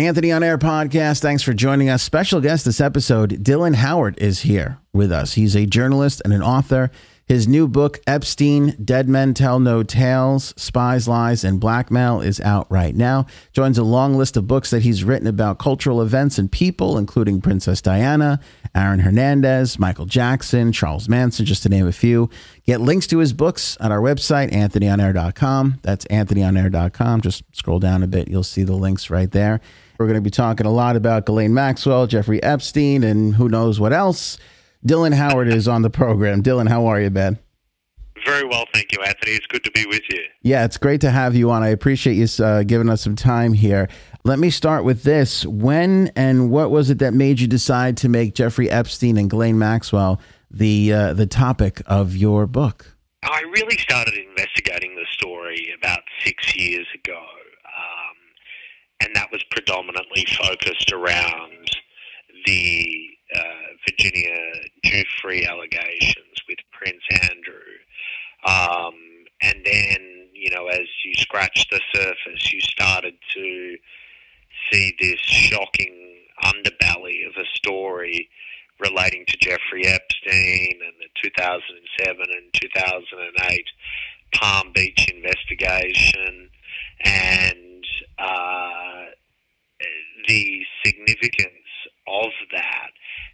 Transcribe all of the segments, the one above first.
Anthony on Air podcast. Thanks for joining us. Special guest this episode, Dylan Howard is here with us. He's a journalist and an author. His new book, Epstein Dead Men Tell No Tales Spies, Lies, and Blackmail, is out right now. Joins a long list of books that he's written about cultural events and people, including Princess Diana, Aaron Hernandez, Michael Jackson, Charles Manson, just to name a few. Get links to his books at our website, anthonyonair.com. That's anthonyonair.com. Just scroll down a bit, you'll see the links right there. We're going to be talking a lot about Ghislaine Maxwell, Jeffrey Epstein, and who knows what else. Dylan Howard is on the program. Dylan, how are you, Ben? Very well, thank you, Anthony. It's good to be with you. Yeah, it's great to have you on. I appreciate you uh, giving us some time here. Let me start with this. When and what was it that made you decide to make Jeffrey Epstein and Ghislaine Maxwell the uh, the topic of your book? I really started investigating the story about six years ago, and that was predominantly focused around the uh, Virginia Giuffre allegations with Prince Andrew. Um, and then, you know, as you scratch the surface, you started to see this shocking underbelly of a story relating to Jeffrey Epstein and the 2007 and 2008 Palm Beach investigation and uh, the significance of that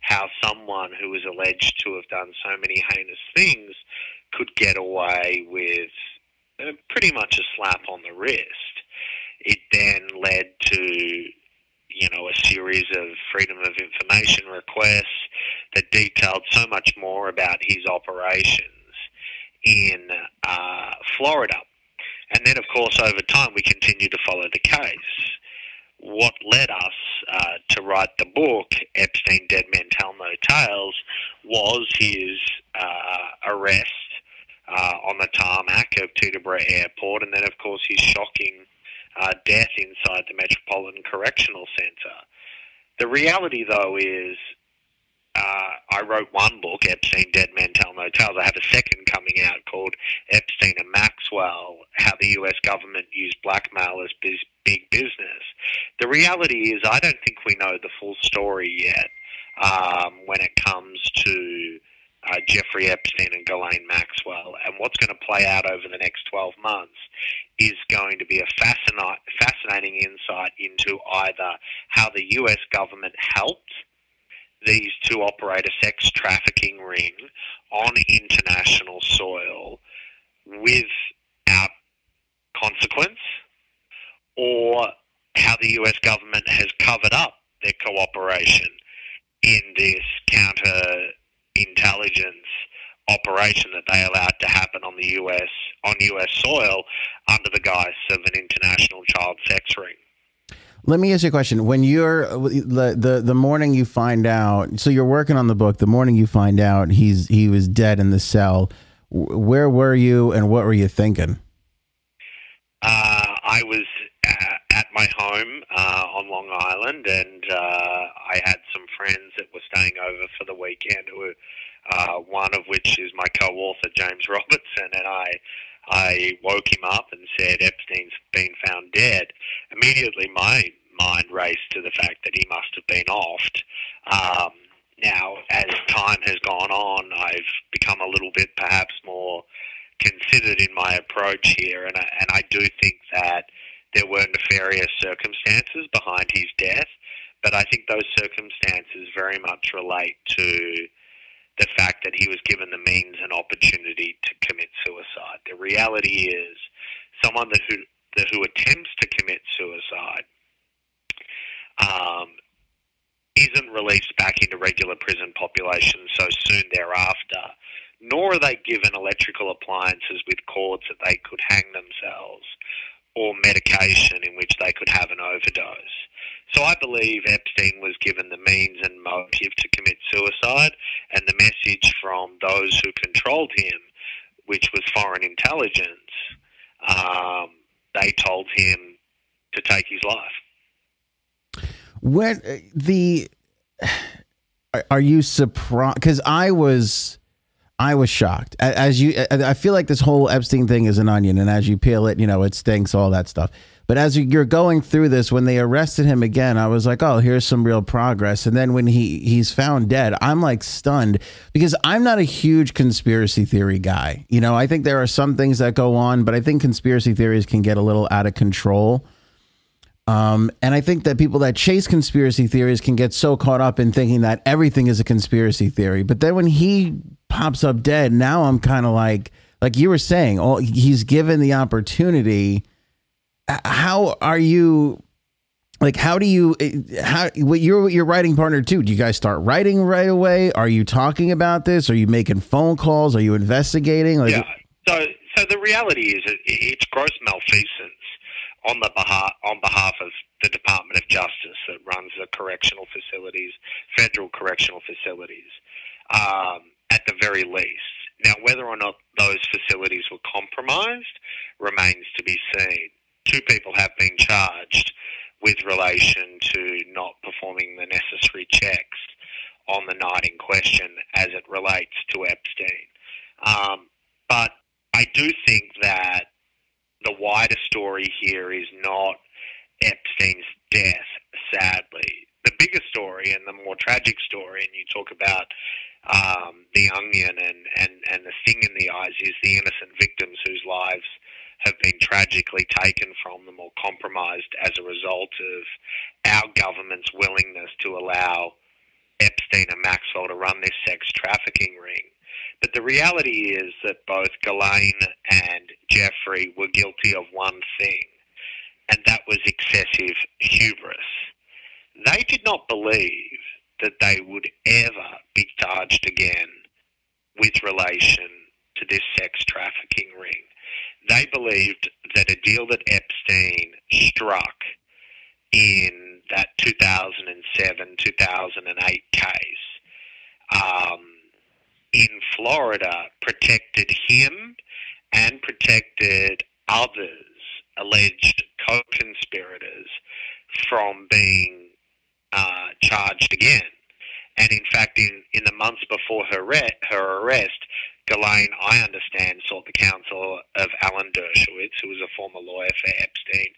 how someone who was alleged to have done so many heinous things could get away with uh, pretty much a slap on the wrist. It then led to, you know, a series of freedom of information requests that detailed so much more about his operations in uh, Florida. And then, of course, over time, we continued to follow the case what led us uh, to write the book, Epstein Dead Men Tell No Tales, was his uh, arrest uh, on the tarmac of Teterboro Airport, and then, of course, his shocking uh, death inside the Metropolitan Correctional Centre. The reality, though, is uh, I wrote one book, Epstein Dead Men Tell No Tales. I have a second coming out called Epstein and Maxwell How the US Government Used Blackmail as Big Business. The reality is, I don't think we know the full story yet um, when it comes to uh, Jeffrey Epstein and Ghislaine Maxwell. And what's going to play out over the next 12 months is going to be a fascinating, insight into either how the US government helped these two operate a sex trafficking ring on international soil without consequence, or how the US government has covered up their cooperation in this counter intelligence operation that they allowed to happen on the US on US soil under the guise of an international child sex ring. Let me ask you a question. When you're the, the the morning you find out, so you're working on the book. The morning you find out he's he was dead in the cell. Where were you, and what were you thinking? Uh, I was at my home uh, on Long Island, and uh, I had some friends that were staying over for the weekend. Who, uh, one of which is my co-author James Robertson, and I I woke him up and said, Epstein's been found dead. Immediately, my mind raced to the fact that he must have been offed. Um, now, as time has gone on, I've become a little bit perhaps more considered in my approach here, and I, and I do think that there were nefarious circumstances behind his death, but I think those circumstances very much relate to the fact that he was given the means and opportunity to commit suicide. The reality is, someone that who that who attempts to commit suicide um, isn't released back into regular prison population so soon thereafter, nor are they given electrical appliances with cords that they could hang themselves or medication in which they could have an overdose. So I believe Epstein was given the means and motive to commit suicide, and the message from those who controlled him, which was foreign intelligence, um, they told him to take his life. What the are you surprised? Because I was. I was shocked. As you, I feel like this whole Epstein thing is an onion, and as you peel it, you know, it stinks, all that stuff. But as you're going through this, when they arrested him again, I was like, oh, here's some real progress. And then when he he's found dead, I'm like stunned because I'm not a huge conspiracy theory guy. You know, I think there are some things that go on, but I think conspiracy theories can get a little out of control. Um, and I think that people that chase conspiracy theories can get so caught up in thinking that everything is a conspiracy theory. But then when he pops up dead, now I'm kind of like, like you were saying, all he's given the opportunity. How are you like how do you how what you're your writing partner too do you guys start writing right away? Are you talking about this? Are you making phone calls? Are you investigating? Like, yeah. So so the reality is it's gross malfeasance on the behalf on behalf of the Department of Justice that runs the correctional facilities federal correctional facilities um, at the very least now whether or not those facilities were compromised remains to be seen two people have been charged with relation to not performing the necessary checks on the night in question as it relates to Epstein. Um, but I do think wider story here is not Epstein's death, sadly. The bigger story and the more tragic story, and you talk about um, the onion and, and, and the thing in the eyes, is the innocent victims whose lives have been tragically taken from them or compromised as a result of our government's willingness to allow Epstein and Maxwell to run this sex trafficking ring. But the reality is that both Ghislaine and Jeffrey were guilty of one thing, and that was excessive hubris. They did not believe that they would ever be charged again with relation to this sex trafficking ring they believed that a deal that Epstein struck in that 2007 2008 case um, in Florida protected him and protected others, alleged co conspirators, from being uh, charged again. And in fact, in, in the months before her, re- her arrest, Ghislaine, I understand, sought the counsel of Alan Dershowitz, who was a former lawyer for Epstein,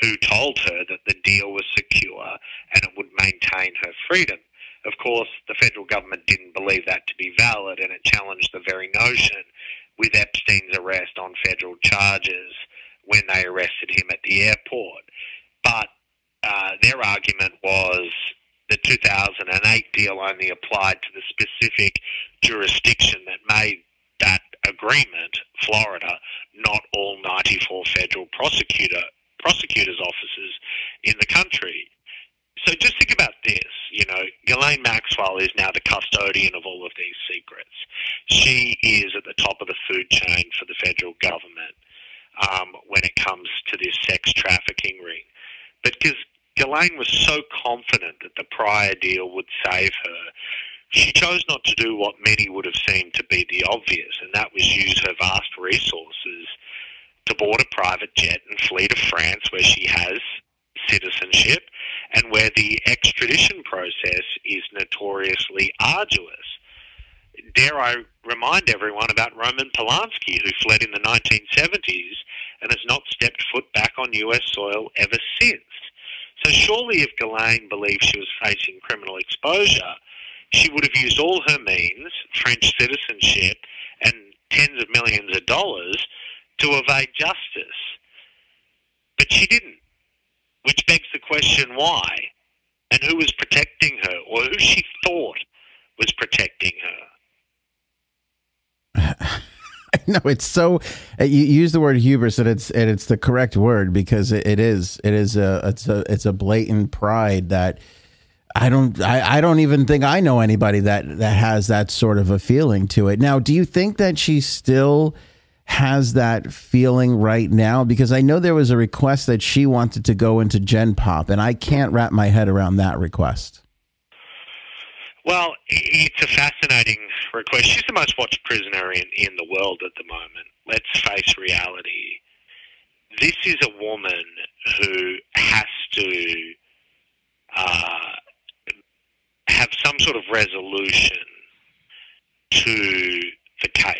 who told her that the deal was secure and it would maintain her freedom. Of course, the federal government didn't believe that to be valid and it challenged the very notion with Epstein's arrest on federal charges when they arrested him at the airport. But uh, their argument was the 2008 deal only applied to the specific jurisdiction that made that agreement, Florida, not all 94 federal prosecutor prosecutors' offices in the country. So just think about this. You know, Ghislaine Maxwell is now the custodian of all of these secrets. She is at the top of the food chain for the federal government um, when it comes to this sex trafficking ring. But because Ghislaine was so confident that the prior deal would save her, she chose not to do what many would have seen to be the obvious, and that was use her vast resources to board a private jet and flee to France, where she has citizenship and where the extradition process is notoriously arduous. Dare I remind everyone about Roman Polanski, who fled in the 1970s and has not stepped foot back on US soil ever since. So surely if Ghislaine believed she was facing criminal exposure, she would have used all her means, French citizenship, and tens of millions of dollars to evade justice. But she didn't, which begs the question why? And who was protecting her, or who she thought was protecting her? no, it's so. Uh, you use the word hubris, and it's and it's the correct word because it, it is it is a it's a it's a blatant pride that I don't I, I don't even think I know anybody that that has that sort of a feeling to it. Now, do you think that she's still has that feeling right now? Because I know there was a request that she wanted to go into Gen Pop, and I can't wrap my head around that request. Well, it's a fascinating request. She's the most watched prisoner in, in the world at the moment. Let's face reality. This is a woman who has to uh, have some sort of resolution to the case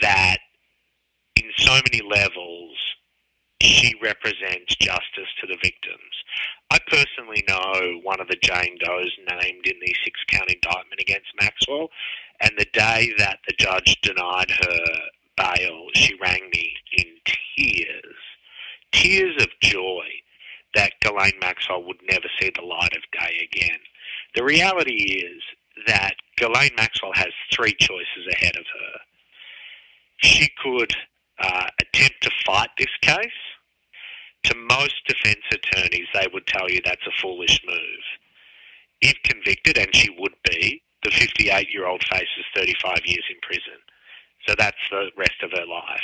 that so many levels she represents justice to the victims. I personally know one of the Jane Does named in the six count indictment against Maxwell, and the day that the judge denied her bail, she rang me in tears, tears of joy that Ghislaine Maxwell would never see the light of day again. The reality is that Ghislaine Maxwell has three choices ahead of her. She could uh, attempt to fight this case. To most defence attorneys, they would tell you that's a foolish move. If convicted, and she would be, the 58 year old faces 35 years in prison. So that's the rest of her life.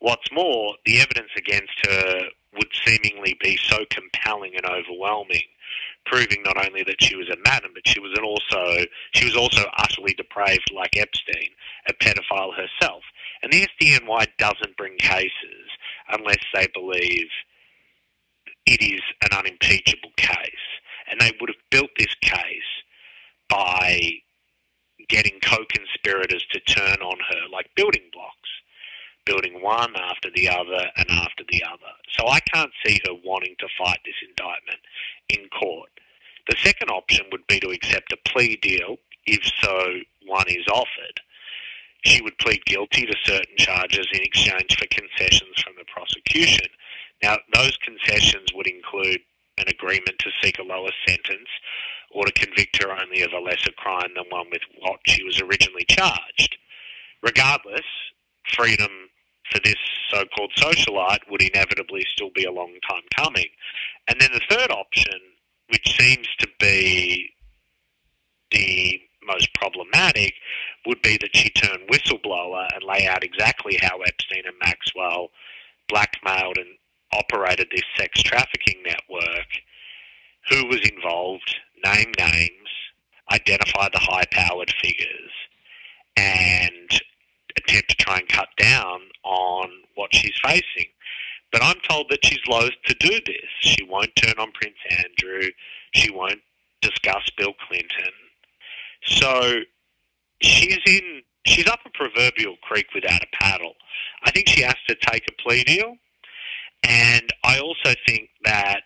What's more, the evidence against her would seemingly be so compelling and overwhelming, proving not only that she was a madam, but she was also she was also utterly depraved like Epstein, a pedophile herself. And the SDNY doesn't bring cases unless they believe it is an unimpeachable case. And they would have built this case by getting co-conspirators to turn on her like building blocks, building one after the other and after the other. So I can't see her wanting to fight this indictment in court. The second option would be to accept a plea deal if so one is offered. She would plead guilty to certain charges in exchange for concessions from the prosecution. Now, those concessions would include an agreement to seek a lower sentence or to convict her only of a lesser crime than one with what she was originally charged. Regardless, freedom for this so called socialite would inevitably still be a long time coming. And then the third option, which seems to be the most problematic, would be that she turn whistleblower and lay out exactly how Epstein and Maxwell blackmailed and operated this sex trafficking network, who was involved, name names, identify the high powered figures, and attempt to try and cut down on what she's facing. But I'm told that she's loath to do this. She won't turn on Prince Andrew. She won't discuss Bill Clinton. So she's in she's up a proverbial creek without a paddle. I think she has to take a plea deal. And I also think that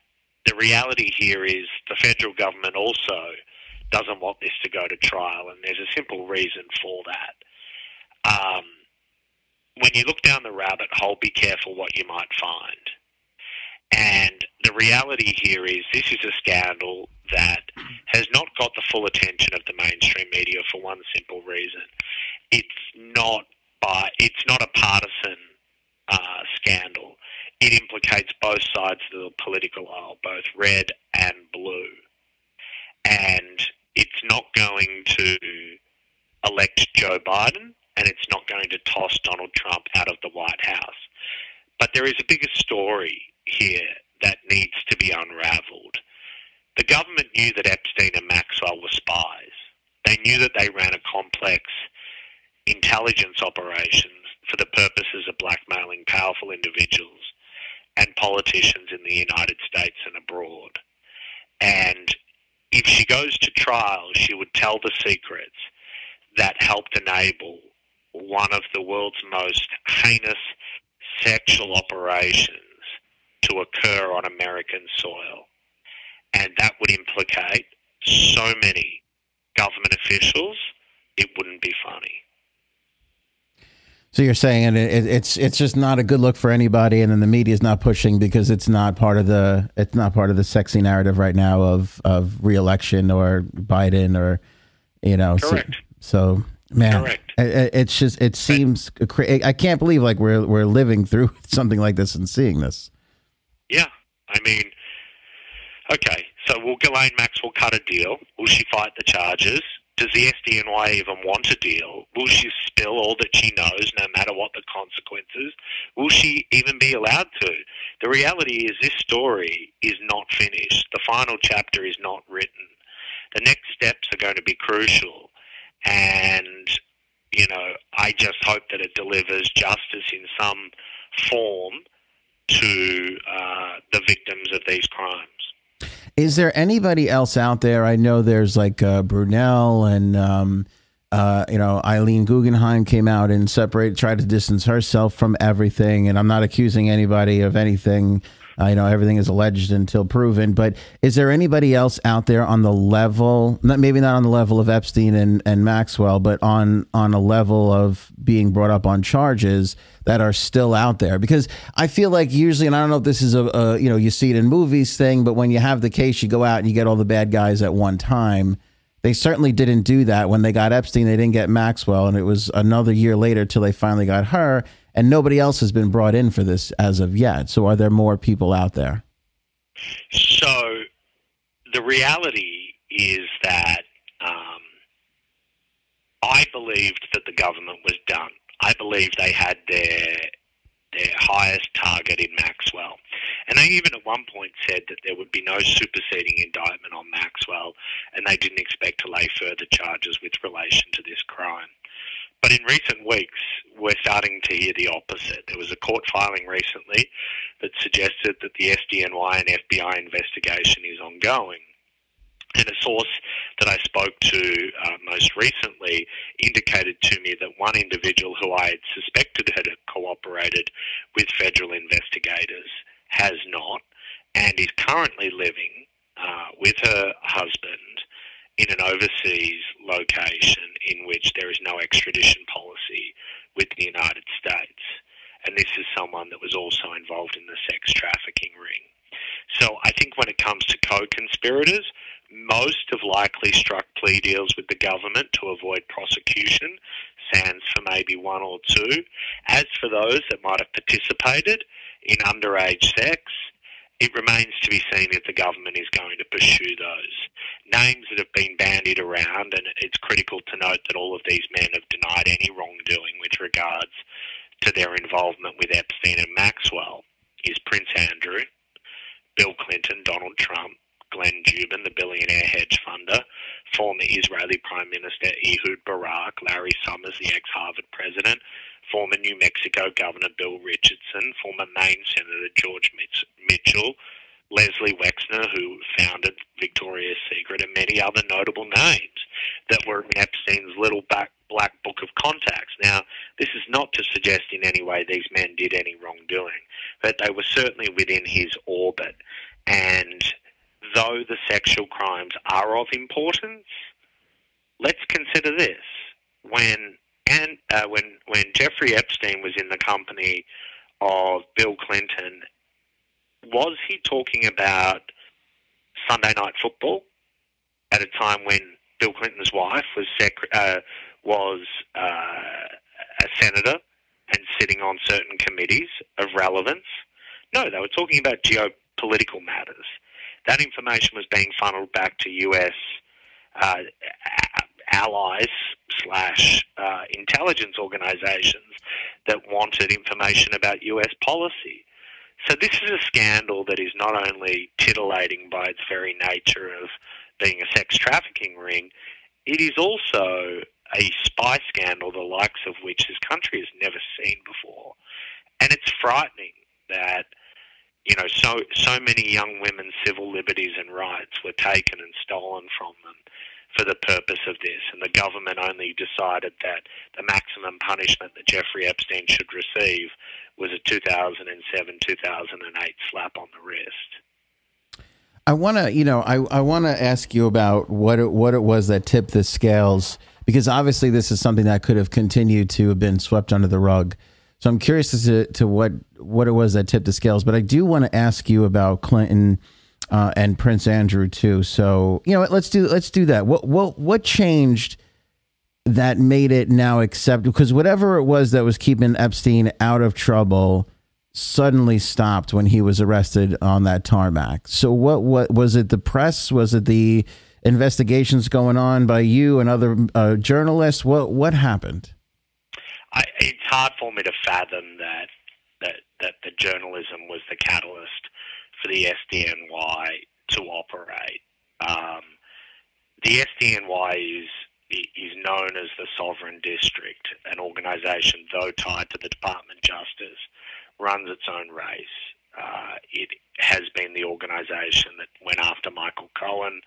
the reality here is the federal government also doesn't want this to go to trial, and there's a simple reason for that. Um, when you look down the rabbit hole, be careful what you might find. And the reality here is this is a scandal that has not got the full attention of the mainstream media for one simple reason. It's not by it's not a partisan uh, scandal. It implicates both sides of the political aisle, both red and blue. And it's not going to elect Joe Biden and it's not going to toss Donald Trump out of the White House. But there is a bigger story here that needs to be unraveled. The government knew that Epstein and Maxwell were spies. They knew that they ran a complex intelligence operations for the purposes of blackmailing powerful individuals and politicians in the United States and abroad. And if she goes to trial, she would tell the secrets that helped enable one of the world's most heinous sexual operations to occur on American soil. And that would implicate so many government officials, it wouldn't be funny. So you're saying, and it, it's it's just not a good look for anybody, and then the media is not pushing because it's not part of the it's not part of the sexy narrative right now of of reelection or Biden or you know. Correct. So, so man, Correct. It, it's just it seems I can't believe like we're we're living through something like this and seeing this. Yeah, I mean, okay. So will Ghislaine Maxwell cut a deal? Will she fight the charges? Does the SDNY even want a deal? Will she spill all that she knows, no matter what the consequences? Will she even be allowed to? The reality is, this story is not finished. The final chapter is not written. The next steps are going to be crucial. And, you know, I just hope that it delivers justice in some form to uh, the victims of these crimes. Is there anybody else out there? I know there's like uh, Brunel and um, uh, you know, Eileen Guggenheim came out and separate, tried to distance herself from everything. And I'm not accusing anybody of anything. You know, everything is alleged until proven. But is there anybody else out there on the level, not, maybe not on the level of Epstein and, and Maxwell, but on on a level of being brought up on charges that are still out there? Because I feel like usually, and I don't know if this is a, a you know, you see it in movies thing, but when you have the case, you go out and you get all the bad guys at one time. They certainly didn't do that when they got Epstein. They didn't get Maxwell, and it was another year later till they finally got her and nobody else has been brought in for this as of yet. So, are there more people out there? So, the reality is that um, I believed that the government was done. I believed they had their their highest target in Maxwell. And they even at one point said that there would be no superseding indictment on Maxwell, and they didn't expect to lay further charges with relation to this crime. But in recent weeks, we're starting to hear the opposite. There was a court filing recently that suggested that the SDNY and FBI investigation is ongoing. And a source that I spoke to uh, most recently indicated to me that one individual who I had suspected had cooperated with federal investigators has not and is currently living uh, with her husband in an overseas location in which there is no extradition policy with the United States. And this is someone that was also involved in the sex trafficking ring. So I think when it comes to co-conspirators, most have likely struck plea deals with the government to avoid prosecution, sans for maybe one or two. As for those that might have participated in underage sex, it remains to be seen if the government is going to pursue those. Names that have been bandied around, and it's critical to note that all of these men have denied any wrongdoing with regards to their involvement with Epstein and Maxwell, is Prince Andrew, Bill Clinton, Donald Trump, Glenn Dubin, the billionaire hedge funder, former Israeli Prime Minister Ehud Barak, Larry Summers, the ex-Harvard president, former New Mexico Governor Bill Richardson, former Maine Senator George Mitchell, Leslie Wexner, who founded Victoria's Secret, and many other notable names that were in Epstein's little back, black book of contacts. Now, this is not to suggest in any way these men did any wrongdoing, but they were certainly within his orbit. And though the sexual crimes are of importance, let's consider this. When and uh, when when Jeffrey Epstein was in the company of Bill Clinton, was he talking about Sunday night football at a time when Bill Clinton's wife was sec- uh, was uh, a senator and sitting on certain committees of relevance? No, they were talking about geopolitical matters. That information was being funneled back to U.S. Uh, allies slash uh, intelligence organizations that wanted information about US policy. So this is a scandal that is not only titillating by its very nature of being a sex trafficking ring, it is also a spy scandal the likes of which this country has never seen before. And it's frightening that you know so so many young women's civil liberties and rights were taken and stolen from them for the purpose of this, and the government only decided that the maximum punishment that Jeffrey Epstein should receive was a 2007 2008 slap on the wrist. I want to, you know, I, I want to ask you about what it, what it was that tipped the scales, because obviously this is something that could have continued to have been swept under the rug. So I'm curious as to, to what what it was that tipped the scales. But I do want to ask you about Clinton uh, and Prince Andrew too. So you know, let's do let's do that. What what what changed that made it now acceptable? Because whatever it was that was keeping Epstein out of trouble suddenly stopped when he was arrested on that tarmac. So what what was it? The press? Was it the investigations going on by you and other uh, journalists? What what happened? I, it's hard for me to fathom that that that the journalism was the catalyst for the SDNY to operate. Um, the SDNY is is known as the Sovereign District, an organisation, though tied to the Department of Justice, runs its own race. Uh, it has been the organisation that went after Michael Cohen,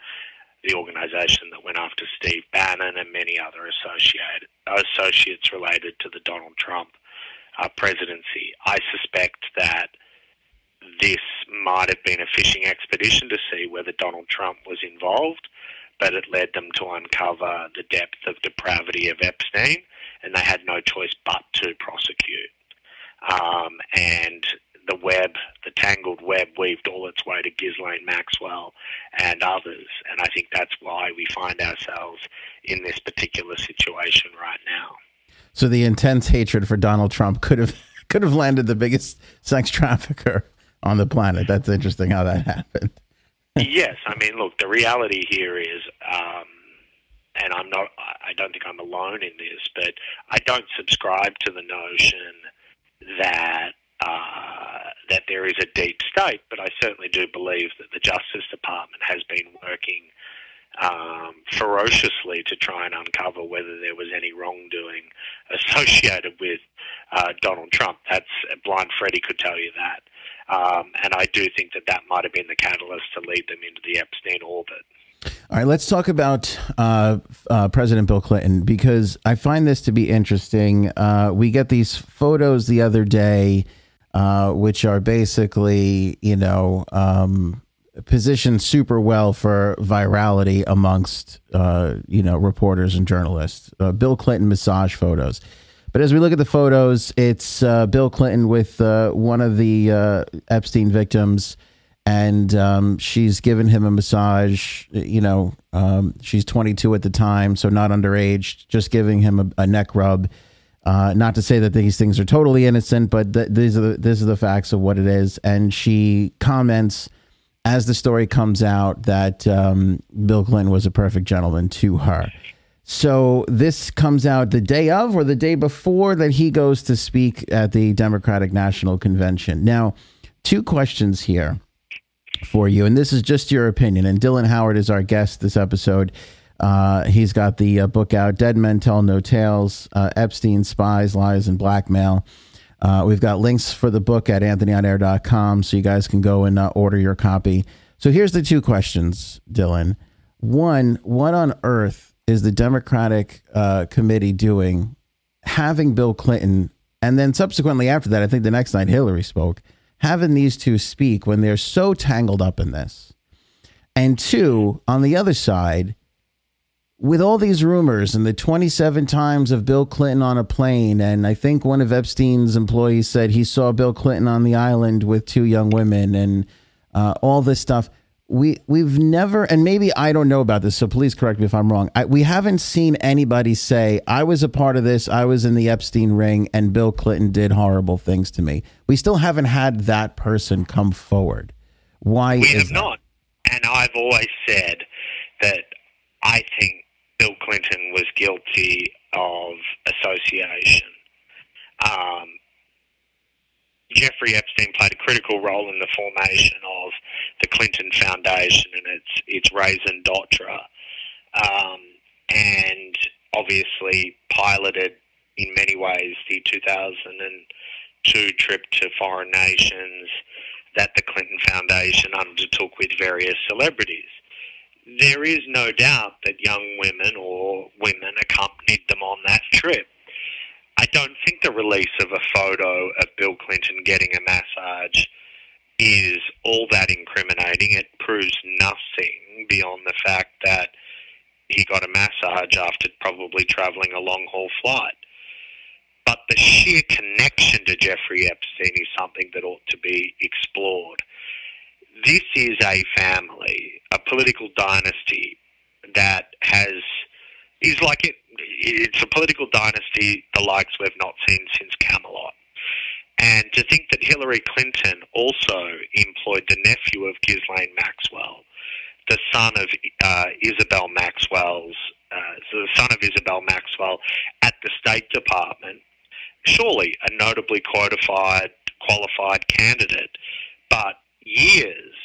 the organization that went after Steve Bannon and many other associated associates related to the Donald Trump uh, presidency. I suspect that this might have been a fishing expedition to see whether Donald Trump was involved, but it led them to uncover the depth of depravity of Epstein, and they had no choice but to prosecute. Um, and the web, the tangled web, weaved all its way to Ghislaine Maxwell and others. And I think that's why we find ourselves in this particular situation right now. So the intense hatred for Donald Trump could have could have landed the biggest sex trafficker on the planet. That's interesting how that happened. yes, I mean, look, the reality here is, um, and I'm not, I don't think I'm alone in this, but I don't subscribe to the notion that uh, that there is a deep state, but I certainly do believe that the Justice Department has been working um, ferociously to try and uncover whether there was any wrongdoing associated with uh, Donald Trump. That's Blind Freddie could tell you that. Um, and I do think that that might have been the catalyst to lead them into the Epstein orbit. All right, let's talk about uh, uh, President Bill Clinton because I find this to be interesting. Uh, we get these photos the other day, uh, which are basically, you know, um, positioned super well for virality amongst, uh, you know, reporters and journalists. Uh, Bill Clinton massage photos. But as we look at the photos, it's uh, Bill Clinton with uh, one of the uh, Epstein victims, and um, she's given him a massage. You know, um, she's 22 at the time, so not underage, just giving him a, a neck rub. Uh, not to say that these things are totally innocent, but th- these are the, these are the facts of what it is. And she comments as the story comes out that um, Bill Clinton was a perfect gentleman to her. So this comes out the day of or the day before that he goes to speak at the Democratic National Convention. Now, two questions here for you, and this is just your opinion. And Dylan Howard is our guest this episode. Uh, he's got the uh, book out, Dead Men Tell No Tales, uh, Epstein, Spies, Lies, and Blackmail. Uh, we've got links for the book at anthonyonair.com so you guys can go and uh, order your copy. So here's the two questions, Dylan. One, what on earth is the Democratic uh, committee doing having Bill Clinton, and then subsequently after that, I think the next night Hillary spoke, having these two speak when they're so tangled up in this? And two, on the other side, with all these rumors and the 27 times of Bill Clinton on a plane, and I think one of Epstein's employees said he saw Bill Clinton on the island with two young women and uh, all this stuff we we've never and maybe I don't know about this so please correct me if I'm wrong. I, we haven't seen anybody say I was a part of this, I was in the Epstein ring and Bill Clinton did horrible things to me. We still haven't had that person come forward. Why we have that? not. And I've always said that I think Bill Clinton was guilty of association. Um, Jeffrey Epstein played a critical role in the formation of the Clinton Foundation and its its raison d'etre, um, and obviously piloted in many ways the 2002 trip to foreign nations that the Clinton Foundation undertook with various celebrities. There is no doubt that young women or women accompanied them on that trip. I don't think the release of a photo of Bill Clinton getting a massage is all that incriminating. It proves nothing beyond the fact that he got a massage after probably traveling a long haul flight. But the sheer connection to Jeffrey Epstein is something that ought to be explored. This is a family, a political dynasty that has is like it it's a political dynasty the likes we've not seen since Camelot. And to think that Hillary Clinton also employed the nephew of Ghislaine Maxwell, the son of uh, Isabel Maxwell's, uh, so the son of Isabel Maxwell at the State Department, surely a notably qualified, qualified candidate, but years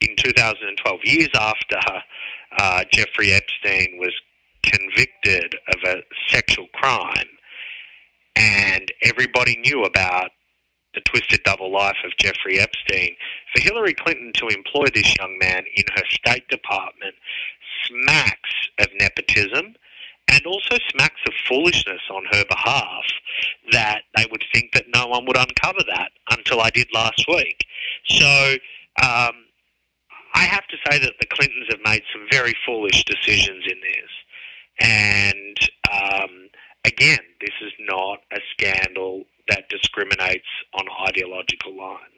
in 2012, years after uh, Jeffrey Epstein was convicted of a sexual crime, and everybody knew about the twisted double life of Jeffrey Epstein. For Hillary Clinton to employ this young man in her State Department smacks of nepotism and also smacks of foolishness on her behalf that they would think that no one would uncover that until I did last week. So um, I have to say that the Clintons have made some very foolish decisions in this. And um, again, this is not a scandal that discriminates on ideological lines.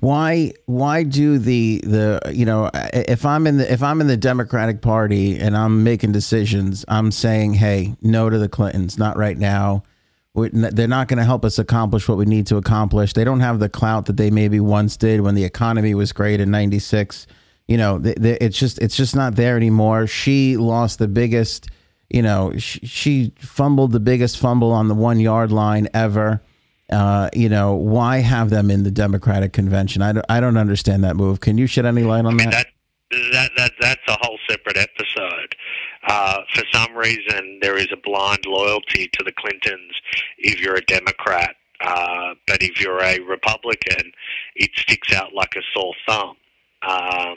Why why do the the you know if I'm in the if I'm in the Democratic Party and I'm making decisions, I'm saying, hey, no to the Clintons, not right now. They're not going to help us accomplish what we need to accomplish. They don't have the clout that they maybe once did when the economy was great in '96. You know, they, they, it's just it's just not there anymore. She lost the biggest. You know, she, she fumbled the biggest fumble on the one yard line ever. Uh, you know, why have them in the Democratic convention? I don't, I don't understand that move. Can you shed any light on I mean, that? that? That, that? That's a whole separate episode. Uh, for some reason, there is a blind loyalty to the Clintons if you're a Democrat. Uh, but if you're a Republican, it sticks out like a sore thumb. Um,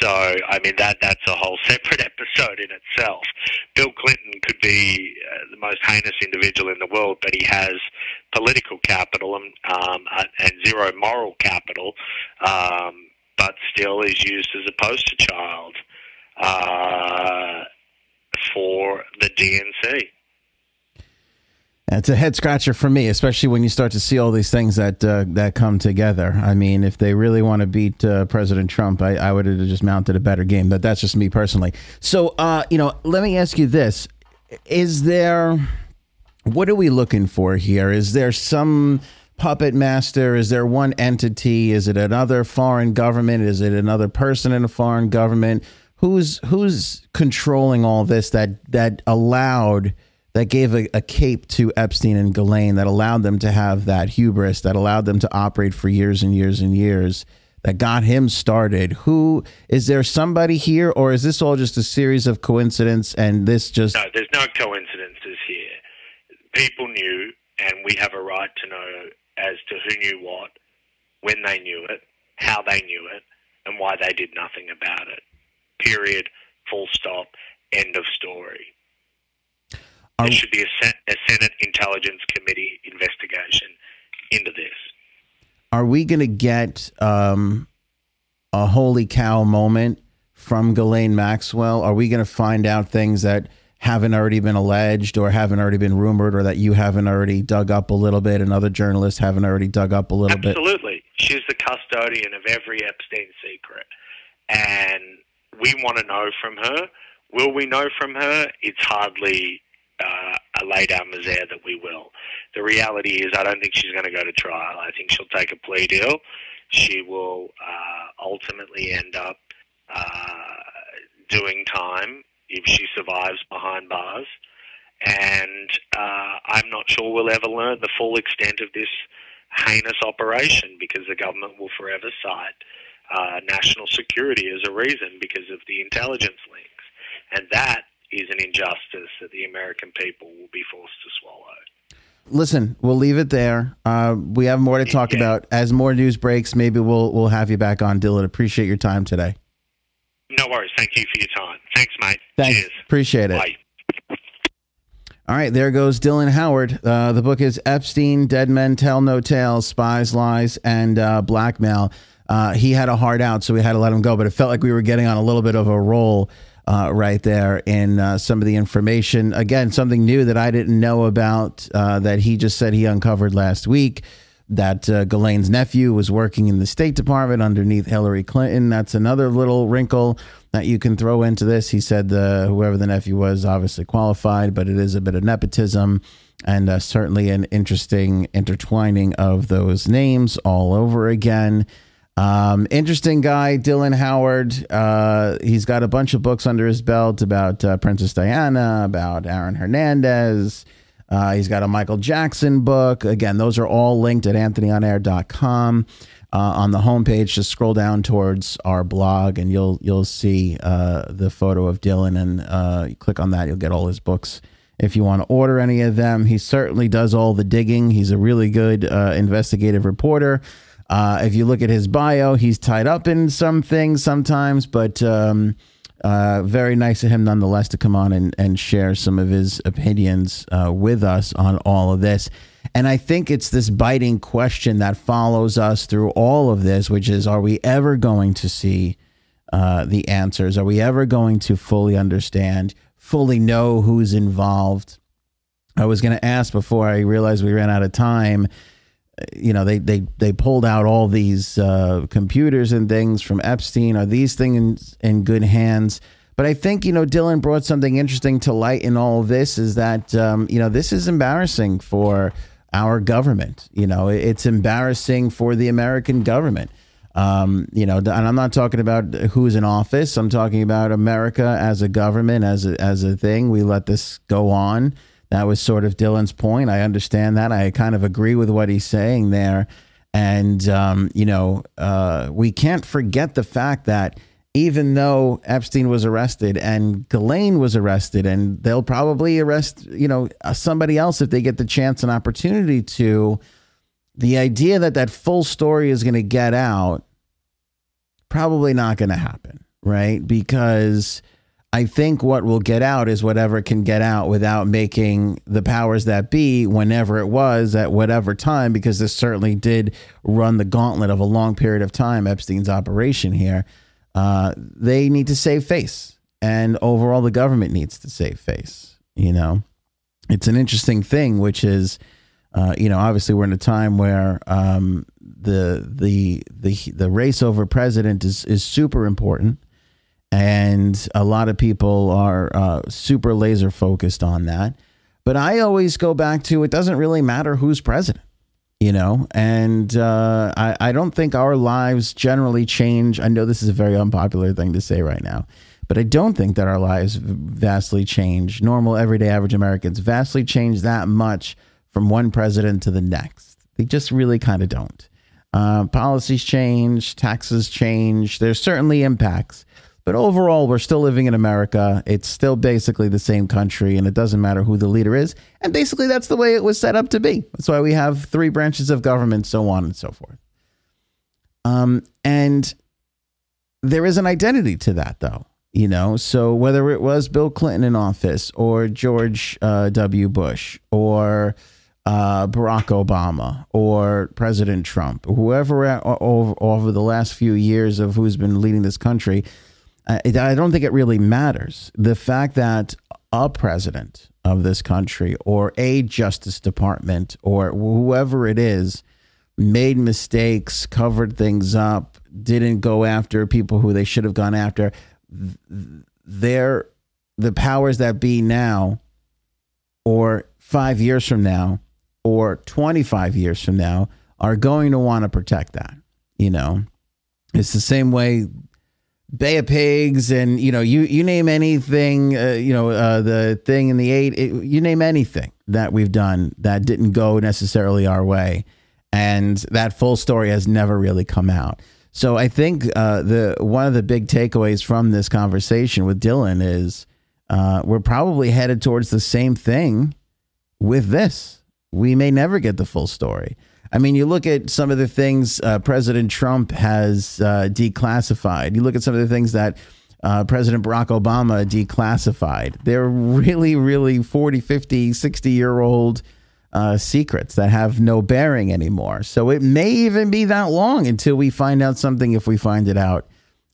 so, I mean, that that's a whole separate episode in itself. Bill Clinton could be uh, the most heinous individual in the world, but he has political capital and, um, and zero moral capital, um, but still is used as a poster child uh, for the DNC. It's a head scratcher for me, especially when you start to see all these things that uh, that come together. I mean, if they really want to beat uh, President Trump, I, I would have just mounted a better game. But that's just me personally. So, uh, you know, let me ask you this: Is there what are we looking for here? Is there some puppet master? Is there one entity? Is it another foreign government? Is it another person in a foreign government? Who's who's controlling all this that that allowed? That gave a, a, cape to Epstein and Ghislaine that allowed them to have that hubris, that allowed them to operate for years and years and years, that got him started. Who is there somebody here, or is this all just a series of coincidence and this just. No, there's no coincidences here. People knew, and we have a right to know as to who knew what, when they knew it, how they knew it, and why they did nothing about it. Period. Full stop. End of story. There should be a, a Senate Intelligence Committee investigation into this. Are we going to get um, a holy cow moment from Ghislaine Maxwell? Are we going to find out things that haven't already been alleged or haven't already been rumored or that you haven't already dug up a little bit and other journalists haven't already dug up a little Absolutely. bit? Absolutely. She's the custodian of every Epstein secret. And we want to know from her. Will we know from her? It's hardly uh, a lay down misere that we will. The reality is, I don't think she's going to go to trial. I think she'll take a plea deal. She will uh, ultimately end up uh, doing time if she survives behind bars. And uh, I'm not sure we'll ever learn the full extent of this heinous operation because the government will forever cite uh, national security as a reason because of the intelligence links. And that is an injustice that the American people will be forced to swallow. Listen, we'll leave it there. Uh, we have more to talk yeah. about. As more news breaks, maybe we'll we'll have you back on, Dylan. Appreciate your time today. No worries. Thank you for your time. Thanks, mate. Thanks. Cheers. Appreciate it. Bye. All right, there goes Dylan Howard. Uh, the book is Epstein, Dead Men Tell No Tales, Spies, Lies, and uh, Blackmail. Uh, he had a hard out, so we had to let him go, but it felt like we were getting on a little bit of a roll uh, right there in uh, some of the information. Again, something new that I didn't know about uh, that he just said he uncovered last week. That uh, Ghislaine's nephew was working in the State Department underneath Hillary Clinton. That's another little wrinkle that you can throw into this. He said the, whoever the nephew was obviously qualified, but it is a bit of nepotism and uh, certainly an interesting intertwining of those names all over again. Um, interesting guy, Dylan Howard. Uh, he's got a bunch of books under his belt about uh, Princess Diana, about Aaron Hernandez. Uh, he's got a Michael Jackson book. Again, those are all linked at anthonyonair.com. Uh, on the homepage, just scroll down towards our blog, and you'll you'll see uh, the photo of Dylan, and uh, click on that. You'll get all his books if you want to order any of them. He certainly does all the digging. He's a really good uh, investigative reporter. Uh, if you look at his bio, he's tied up in some things sometimes, but um, uh, very nice of him nonetheless to come on and, and share some of his opinions uh, with us on all of this. And I think it's this biting question that follows us through all of this, which is are we ever going to see uh, the answers? Are we ever going to fully understand, fully know who's involved? I was going to ask before I realized we ran out of time. You know, they they they pulled out all these uh, computers and things from Epstein. Are these things in good hands? But I think you know Dylan brought something interesting to light in all of this. Is that um, you know this is embarrassing for our government. You know, it's embarrassing for the American government. Um, you know, and I'm not talking about who's in office. I'm talking about America as a government, as a, as a thing. We let this go on. That was sort of Dylan's point. I understand that. I kind of agree with what he's saying there. And, um, you know, uh, we can't forget the fact that even though Epstein was arrested and Ghislaine was arrested, and they'll probably arrest, you know, somebody else if they get the chance and opportunity to, the idea that that full story is going to get out, probably not going to happen, right? Because I think what will get out is whatever can get out without making the powers that be, whenever it was, at whatever time, because this certainly did run the gauntlet of a long period of time, Epstein's operation here. Uh, they need to save face. And overall, the government needs to save face. You know, it's an interesting thing, which is, uh, you know, obviously we're in a time where um, the the the the race over president is is super important and a lot of people are uh, super laser focused on that. But I always go back to it doesn't really matter who's president, you know, and uh, I, I don't think our lives generally change. I know this is a very unpopular thing to say right now, but I don't think that our lives vastly change. Normal, everyday, average Americans vastly change that much from one president to the next. They just really kind of don't. Uh, policies change, taxes change. There's certainly impacts but overall, we're still living in America. It's still basically the same country, and it doesn't matter who the leader is. And basically, that's the way it was set up to be. That's why we have three branches of government, so on and so forth. Um, and there is an identity to that, though. You know, so whether it was Bill Clinton in office, or George uh, W. Bush, or uh, Barack Obama or President Trump, whoever over, over the last few years of who's been leading this country, I, I don't think it really matters. The fact that a president of this country or a Justice Department or whoever it is made mistakes, covered things up, didn't go after people who they should have gone after. They're the powers that be now, or five years from now, or 25 years from now, are going to want to protect that. You know, it's the same way Bay of Pigs, and you know, you you name anything, uh, you know, uh, the thing in the eight, it, you name anything that we've done that didn't go necessarily our way, and that full story has never really come out. So I think uh, the one of the big takeaways from this conversation with Dylan is uh, we're probably headed towards the same thing with this. We may never get the full story. I mean, you look at some of the things uh, President Trump has uh, declassified. You look at some of the things that uh, President Barack Obama declassified. They're really, really 40, 50, 60 year old uh, secrets that have no bearing anymore. So it may even be that long until we find out something if we find it out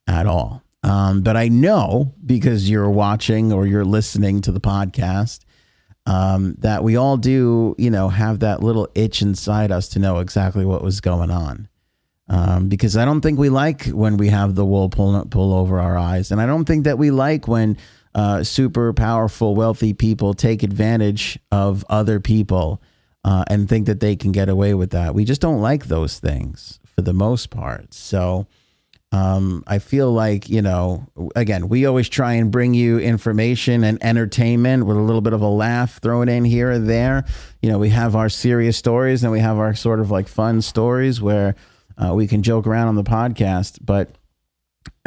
at all. Um, but I know because you're watching or you're listening to the podcast um, that we all do, you know, have that little itch inside us to know exactly what was going on. Um, because I don't think we like when we have the wool pull, pull over our eyes. And I don't think that we like when uh, super powerful, wealthy people take advantage of other people uh, and think that they can get away with that. We just don't like those things for the most part. So, um, I feel like, you know, again, we always try and bring you information and entertainment with a little bit of a laugh thrown in here and there. You know, we have our serious stories and we have our sort of like fun stories where uh, we can joke around on the podcast. But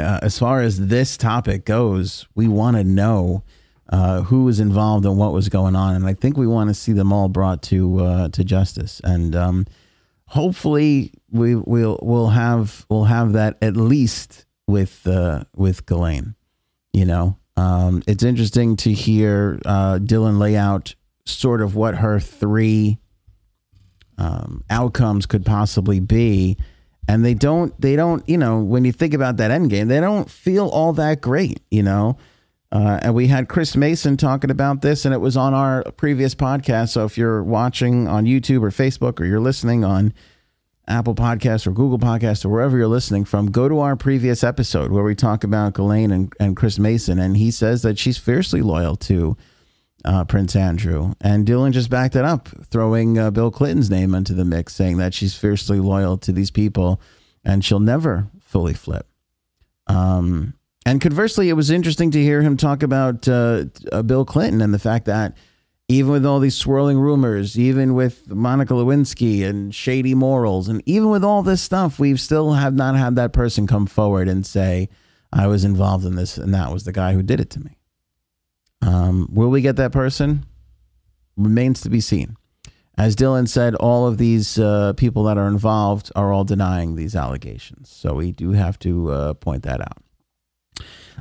uh, as far as this topic goes, we want to know uh, who was involved and what was going on. And I think we want to see them all brought to, uh, to justice. And, um, hopefully we will we'll have we'll have that at least with uh, with Ghislaine. You know, um, it's interesting to hear uh, Dylan lay out sort of what her three um, outcomes could possibly be, and they don't. They don't. You know, when you think about that end game, they don't feel all that great. You know. Uh, and we had Chris Mason talking about this, and it was on our previous podcast. So if you're watching on YouTube or Facebook, or you're listening on Apple Podcasts or Google Podcasts or wherever you're listening from, go to our previous episode where we talk about Ghislaine and, and Chris Mason. And he says that she's fiercely loyal to uh, Prince Andrew. And Dylan just backed it up, throwing uh, Bill Clinton's name into the mix, saying that she's fiercely loyal to these people and she'll never fully flip. Um, and conversely, it was interesting to hear him talk about uh, uh, Bill Clinton and the fact that even with all these swirling rumors, even with Monica Lewinsky and shady morals, and even with all this stuff, we've still have not had that person come forward and say, I was involved in this and that was the guy who did it to me. Um, will we get that person? Remains to be seen. As Dylan said, all of these uh, people that are involved are all denying these allegations. So we do have to uh, point that out.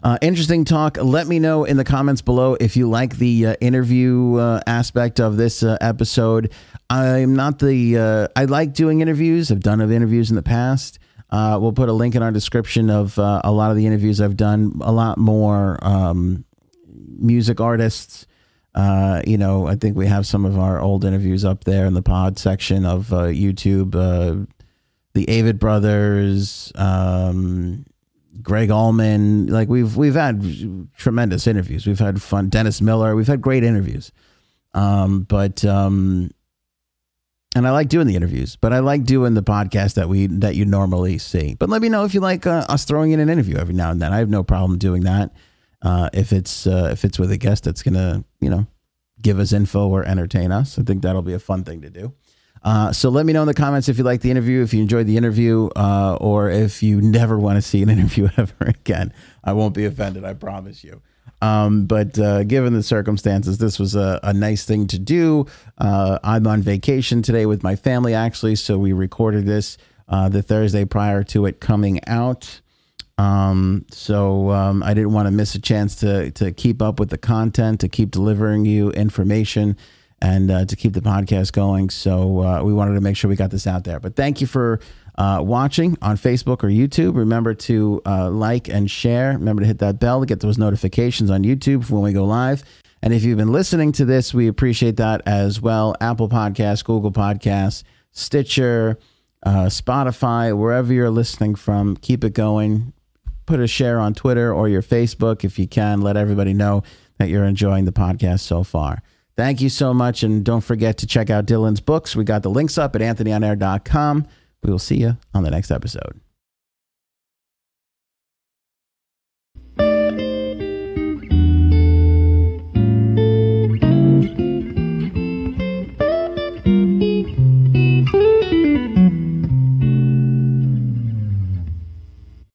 Uh, interesting talk. Let me know in the comments below if you like the uh, interview uh, aspect of this uh, episode. I'm not the. Uh, I like doing interviews. I've done of interviews in the past. Uh, we'll put a link in our description of a lot of the interviews I've done. A lot more um, music artists. you know, I think we have some of our old interviews up there in the pod section of YouTube. the Avett Brothers. Um, Gregg Allman. Like we've we've had tremendous interviews. We've had fun. Dennis Miller. We've had great interviews. Um, but um, and I like doing the interviews, but I like doing the podcast that we that you normally see. But let me know if you like uh, us throwing in an interview every now and then. I have no problem doing that. Uh, if it's uh, if it's with a guest that's gonna you know give us info or entertain us, I think that'll be a fun thing to do. Uh, so let me know in the comments if you like the interview, if you enjoyed the interview, uh, or if you never want to see an interview ever again. I won't be offended, I promise you. Um, but uh, given the circumstances, this was a, a nice thing to do. Uh, I'm on vacation today with my family, actually, so we recorded this uh, the Thursday prior to it coming out. Um, so um, I didn't want to miss a chance to to keep up with the content, to keep delivering you information and uh, to keep the podcast going. So uh, we wanted to make sure we got this out there. But thank you for uh, watching on Facebook or YouTube. Remember to uh, like and share. Remember to hit that bell to get those notifications on YouTube when we go live. And if you've been listening to this, we appreciate that as well. Apple Podcasts, Google Podcasts, Stitcher, uh, Spotify, wherever you're listening from, keep it going. Put a share on Twitter or your Facebook if you can. Let everybody know that you're enjoying the podcast so far. Thank you so much. And don't forget to check out Dylan's books. We got the links up at anthonyonair.com. We will see you on the next episode.